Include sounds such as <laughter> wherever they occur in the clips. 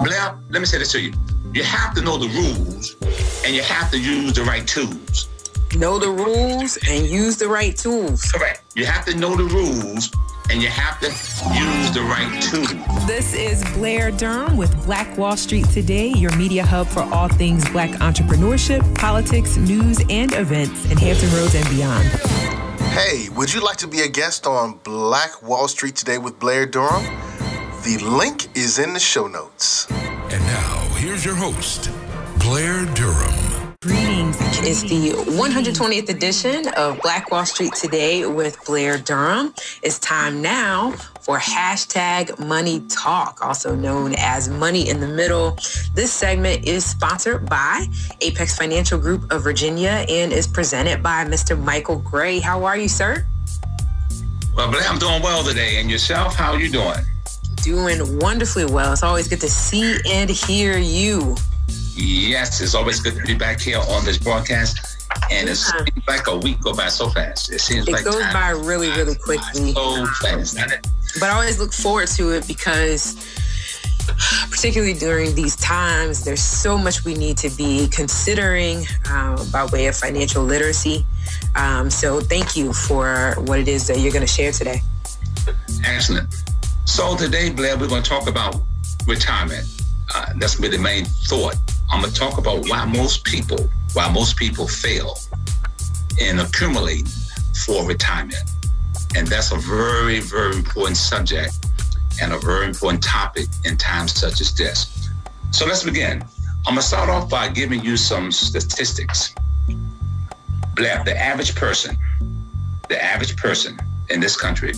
Blair, let me say this to you. You have to know the rules and you have to use the right tools. Know the rules and use the right tools. Correct. You have to know the rules and you have to use the right tools. This is Blair Durham with Black Wall Street Today, your media hub for all things black entrepreneurship, politics, news, and events in Hampton Roads and beyond. Hey, would you like to be a guest on Black Wall Street Today with Blair Durham? The link is in the show notes. And now, here's your host, Blair Durham. Greetings. It's the 120th edition of Black Wall Street Today with Blair Durham. It's time now for hashtag Money Talk, also known as Money in the Middle. This segment is sponsored by Apex Financial Group of Virginia and is presented by Mr. Michael Gray. How are you, sir? Well, Blair, I'm doing well today. And yourself, how are you doing? Doing wonderfully well. It's always good to see and hear you. Yes, it's always good to be back here on this broadcast. And it seems like a week go by so fast. It seems like It like goes by really, really quickly. so fast. but I always look forward to it because particularly during these times there's so much we need to be considering uh, by way of financial literacy um, so thank you for what it is that you're going to share today Excellent. So today, Blair, we're going to talk about retirement. Uh, to be the main thought. I'm going to talk about why most people, why most people fail in accumulating for retirement. And that's a very, very important subject and a very important topic in times such as this. So let's begin. I'm going to start off by giving you some statistics. Blair, the average person, the average person in this country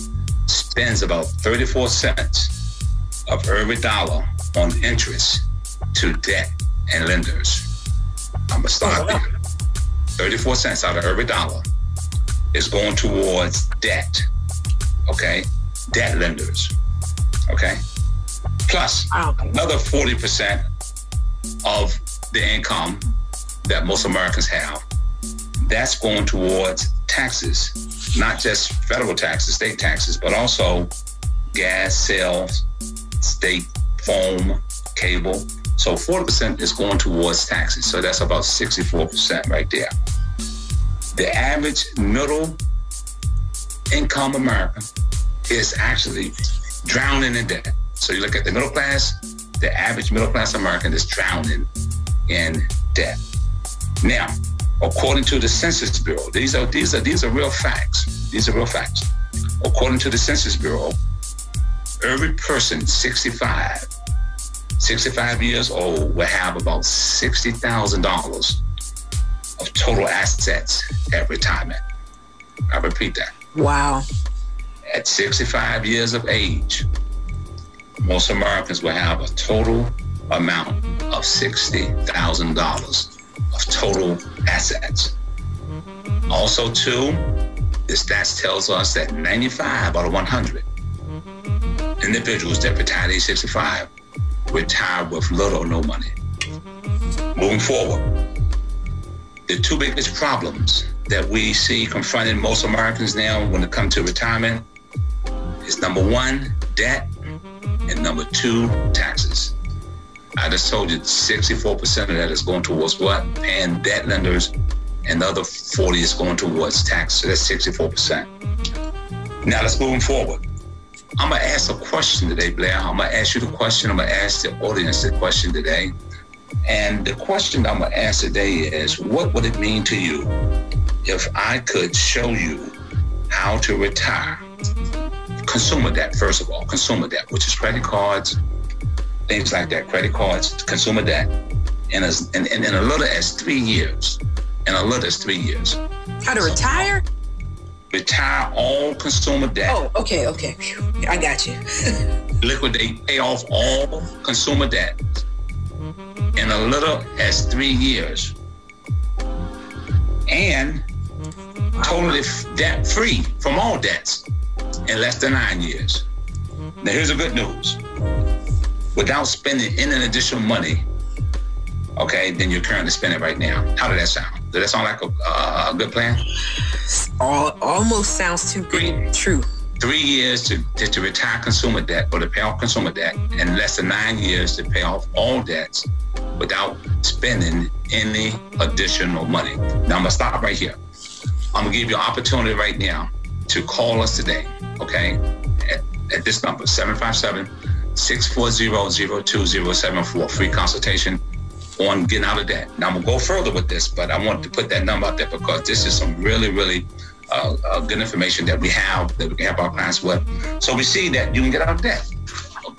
spends about 34 cents of every dollar on interest to debt and lenders. I'm gonna start there. 34 cents out of every dollar is going towards debt. Okay? Debt lenders. Okay? Plus Wow. another 40% of the income that most Americans have, that's going towards taxes, not just federal taxes, state taxes, but also gas, sales, state phone, cable. So 40% is going towards taxes. So that's about 64% right there. The average middle income American is actually drowning in debt. So you look at the middle class, the average middle class American is drowning in debt. Now, according to the Census Bureau, these are these are these are real facts. These are real facts. According to the Census Bureau, every person 65, 65 years old will have about $60,000 of total assets at retirement. I repeat that. wow At 65 years of age, most Americans will have a total amount of $60,000 of total assets. Mm-hmm. Also, too, the stats tells us that 95 out of 100 mm-hmm. individuals that retire at age 65 retire with little or no money. Mm-hmm. Moving forward, the two biggest problems that we see confronting most Americans now when it comes to retirement is number one, debt, and number two, taxes. I just told you 64% of that is going towards what? Paying debt lenders, and the other 40 is going towards tax. So that's 64%. Now let's move forward. I'm gonna ask a question today, Blair. I'm gonna ask you the question. I'm gonna ask the audience the question today. And the question I'm gonna ask today is, what would it mean to you if I could show you how to retire? Consumer debt, first of all, consumer debt, which is credit cards, things like that, credit cards, consumer debt, in as in, in, in a little as three years. In a little as three years. how to retire Retire all consumer debt. oh okay okay i got you <laughs> liquidate, pay off all consumer debt in a little as three years. And totally debt free from all debts in less than nine years. Now, here's the good news without spending any additional money, okay, than you're currently spending right now. How did that sound? Does that sound like a, a, a good plan? All, almost sounds too good be true three years to, to, to, retire consumer debt or to pay off consumer debt, and less than nine years to pay off all debts without spending any additional money. Now, I'm going to stop right here. I'm going to give you an opportunity right now to call us today, okay, at, at this number, 757 640 0274, free consultation on getting out of debt. Now, I'm to go further with this, but I want to put that number out there because this is some really, really uh, uh, good information that we have that we can help our clients with. So we see that you can get out of debt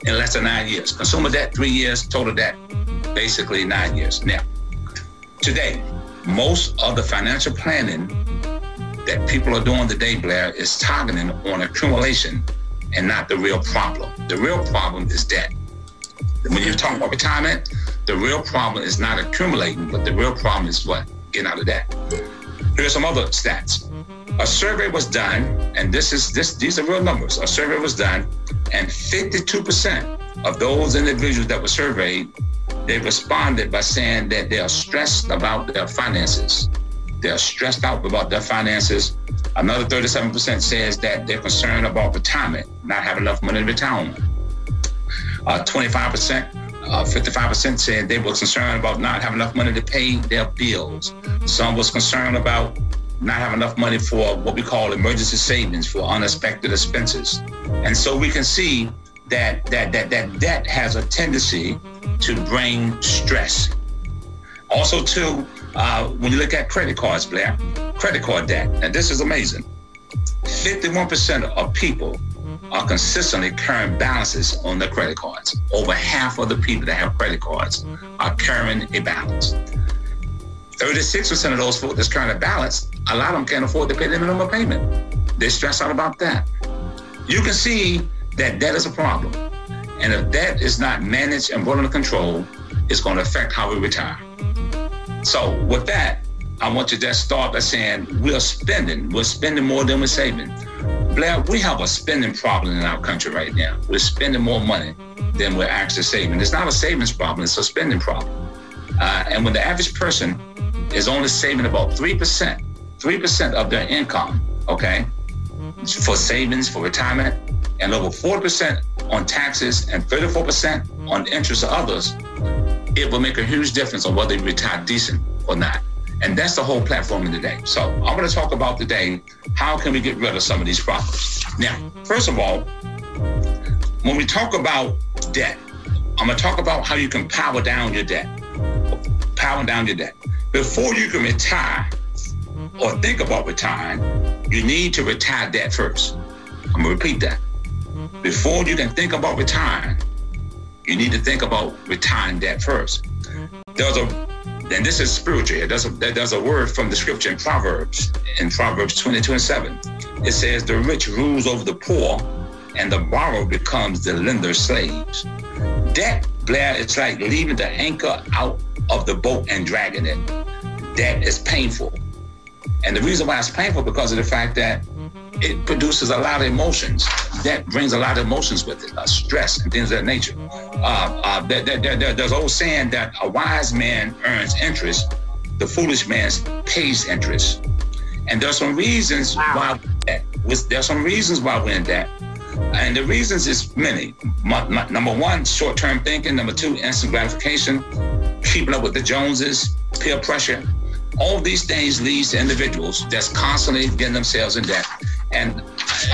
in less than nine years. Consumer debt, three years. Total debt, basically nine years. Now, today, most of the financial planning that people are doing today, Blair, is targeting on accumulation and not the real problem. The real problem is debt. When you talk about retirement, the real problem is not accumulating, but the real problem is what? Getting out of debt. Here's some other stats. A survey was done, and this is this these are real numbers. A survey was done, and 52% of those individuals that were surveyed, they responded by saying that they are stressed about their finances. They're stressed out about their finances. Another 37% says that they're concerned about retirement, not having enough money to retire Uh, 25%, uh, 55% said they were concerned about not having enough money to pay their bills. Some was concerned about not having enough money for what we call emergency savings for unexpected expenses. And so we can see that that that that debt has a tendency to bring stress. Also, too, uh, when you look at credit cards, Blair, credit card debt, and this is amazing. 51% of people are consistently carrying balances on their credit cards. Over half of the people that have credit cards are carrying a balance. 36% of those folks that's trying to balance, a lot of them can't afford to pay the minimum payment. They stress out about that. You can see that debt is a problem. And if debt is not managed and brought under control, it's going to affect how we retire. So with that, I want you to start by saying we're spending, we're spending more than we're saving. Blair, we have a spending problem in our country right now. We're spending more money than we're actually saving. It's not a savings problem, it's a spending problem. Uh, and when the average person is only saving about 3%, 3% of their income, okay, for savings, for retirement, and over 4% on taxes and 34% on interest of others, it will make a huge difference on whether you retire decent or not. And that's the whole platform in today. So I'm going to talk about today how can we get rid of some of these problems. Now, first of all, when we talk about debt, I'm going to talk about how you can power down your debt. Power down your debt. Before you can retire or think about retiring, you need to retire debt first. I'm going to repeat that. Before you can think about retiring, you need to think about retiring debt first. There's a, and this is spiritual. There's a, there's a word from the scripture in Proverbs, in Proverbs 22 and 7. It says, The rich rules over the poor, and the borrower becomes the lender's slaves. Debt, Blair, it's like leaving the anchor out of the boat and dragging it. That is painful. And the reason why it's painful because of the fact that it produces a lot of emotions. That brings a lot of emotions with it, uh, stress and things of that nature. Uh, uh, there, there, there, there's old saying that a wise man earns interest, the foolish man pays interest. And there's some reasons wow. why there's some reasons why we're in debt. And the reasons is many. My, my, number one, short-term thinking. Number two, instant gratification keeping up with the Joneses, peer pressure. All these things leads to individuals that's constantly getting themselves in debt. And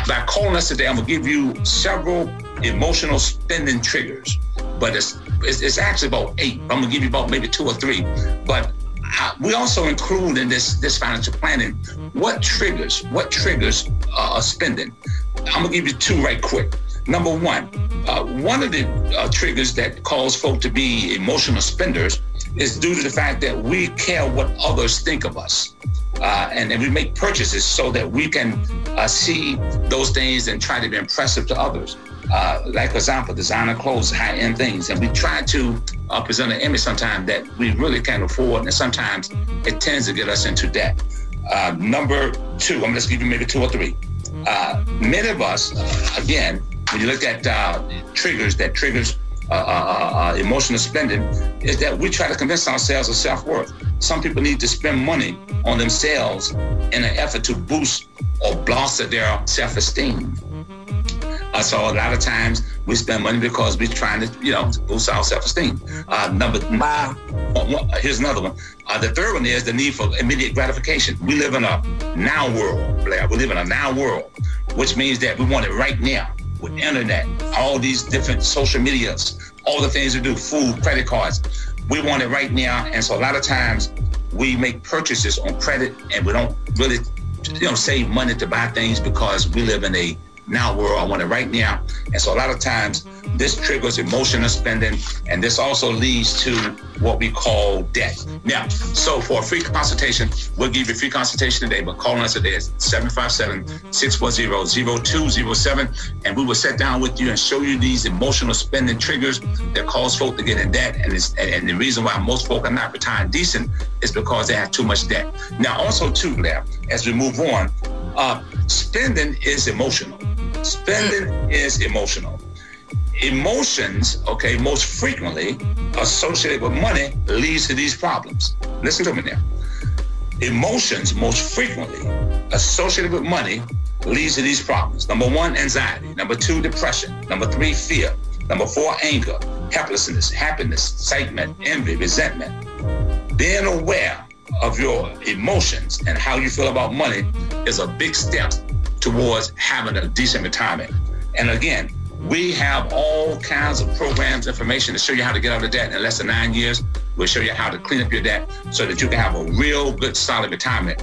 by calling us today, I'm gonna give you several emotional spending triggers, but it's it's, it's actually about eight. I'm gonna give you about maybe two or three. But I, we also include in this this financial planning what triggers what triggers uh, spending. I'm gonna give you two right quick. Number one, uh, one of the uh, triggers that cause folk to be emotional spenders is due to the fact that we care what others think of us. Uh, and, and we make purchases so that we can uh, see those things and try to be impressive to others. Uh, like, for example, designer clothes, high end things. And we try to uh, present an image sometimes that we really can't afford. And sometimes it tends to get us into debt. number two, I'm going to give you maybe two or three. many of us, again, when you look at uh, triggers that triggers uh, uh, uh, uh, emotional spending, is that we try to convince ourselves of self worth. Some people need to spend money on themselves in an effort to boost or bolster their self esteem. Uh, so a lot of times we spend money because we're trying to, you know, boost our self-esteem. Uh, number. One, here's another one. Uh, the third one is the need for immediate gratification. We live in a now world, Blair. We live in a now world, which means that we want it right now with internet, all these different social medias, all the things we do, food, credit cards. We want it right now. And so a lot of times we make purchases on credit and we don't really, you know, save money to buy things because we live in a now world. I want it right now. And so a lot of times this triggers emotional spending, and this also leads to what we call debt. Now, so for a free consultation, we'll give you a free consultation today, but calling us today is 757-640-0207, and we will sit down with you and show you these emotional spending triggers that cause folk to get in debt. And, and the reason why most folk are not retiring decent is because they have too much debt. Now, also too, Blair, as we move on, uh, spending is emotional. Spending is emotional emotions, okay, most frequently associated with money leads to these problems. Listen to me now. Emotions most frequently associated with money leads to these problems. Number one, anxiety. Number two, depression. Number three, fear. Number four, anger, helplessness, happiness, excitement, envy, resentment. Being aware of your emotions and how you feel about money is a big step towards having a decent retirement. And again, we have all kinds of programs, information to show you how to get out of debt in less than nine years. We'll show you how to clean up your debt so that you can have a real good, solid retirement.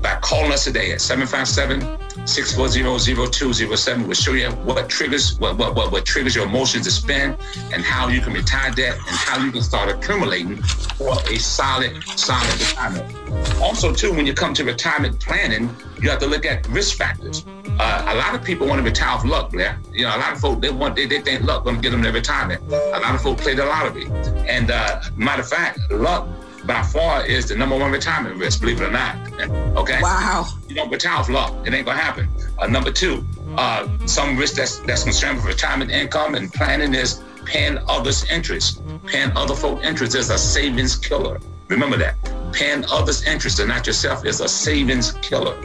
By calling us today at 757 640-0207. We'll show you what triggers what, what, what, what triggers your emotions to spend and how you can retire debt and how you can start accumulating for a solid, solid retirement. Also, too, when you come to retirement planning, you have to look at risk factors. Uh, a lot of people want to retire off luck, Blair. You know, a lot of folks they want they, they think luck going to get them their retirement. A lot of folks play the lottery, and uh, matter of fact, luck by far is the number one retirement risk, believe it or not. Okay. Wow. You don't retire off luck. It ain't gonna happen. Uh, number two, uh, some risk that's that's concerned with retirement income and planning is paying others interest. Paying other folk interest is a savings killer. Remember that. Paying others interest and not yourself is a savings killer.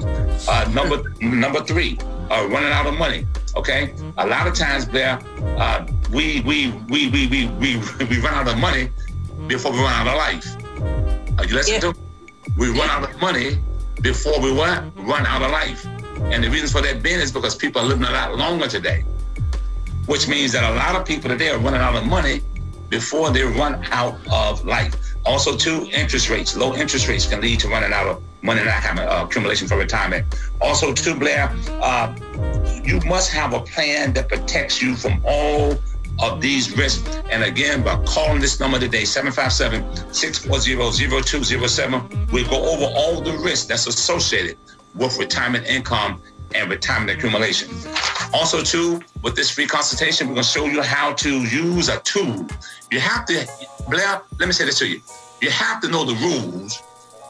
Uh, number <laughs> number three, uh, running out of money. Okay. A lot of times, Blair, uh, we, we we we we we <laughs> we run out of money before we run out of life. Are you listening yeah. to? We run out of money before we what? Run out of life. And the reason for that being is because people are living a lot longer today, which means that a lot of people today are running out of money before they run out of life. Also, too, interest rates, low interest rates can lead to running out of money not having uh, accumulation for retirement. Also, too, Blair, uh, you must have a plan that protects you from all of these risks. And again, by calling this number today, 757-640-0207, we go over all the risks that's associated with retirement income and retirement accumulation. Also, too, with this free consultation, we're going to show you how to use a tool. You have to, Blair, let me say this to you. You have to know the rules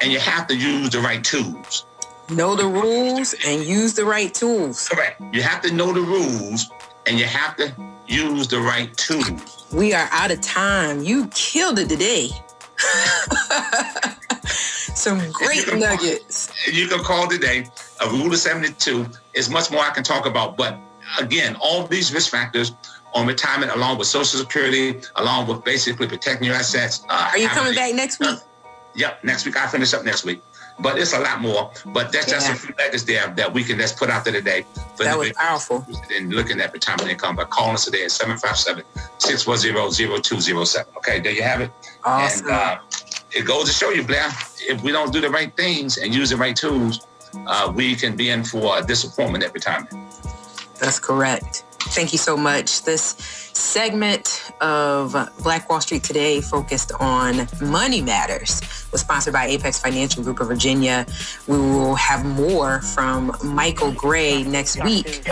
and you have to use the right tools. Know the rules and use the right tools. Correct. You have to know the rules and you have to use the right tools. We are out of time. You killed it today. <laughs> Some great you nuggets. Call, you can call today. A rule of 72 is much more I can talk about. But again, all these risk factors on retirement, along with Social Security, along with basically protecting your assets. Uh, are you coming back next week? <clears throat> Yep, next week. I finish up next week but it's a lot more. But that's yeah. just a few nuggets there that we can just put out there today. For that was powerful. And looking at retirement income by calling us today at 757-610-0207. Okay, there you have it. Awesome. And, uh, it goes to show you, Blair, if we don't do the right things and use the right tools, uh, we can be in for a disappointment at retirement. That's correct. Thank you so much. This segment of Black Wall Street Today focused on money matters was sponsored by Apex Financial Group of Virginia. We will have more from Michael Gray next week.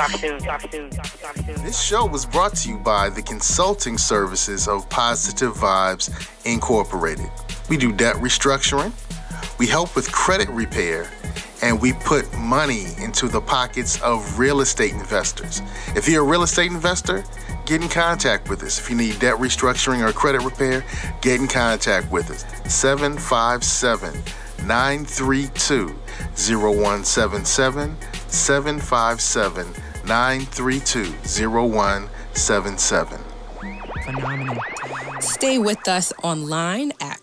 This show was brought to you by the consulting services of Positive Vibes Incorporated. We do debt restructuring, we help with credit repair and we put money into the pockets of real estate investors. If you're a real estate investor, get in contact with us. If you need debt restructuring or credit repair, get in contact with us. 757 932 0177 757 932 0177. Phenomenal. Stay with us online at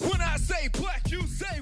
When I say black, you say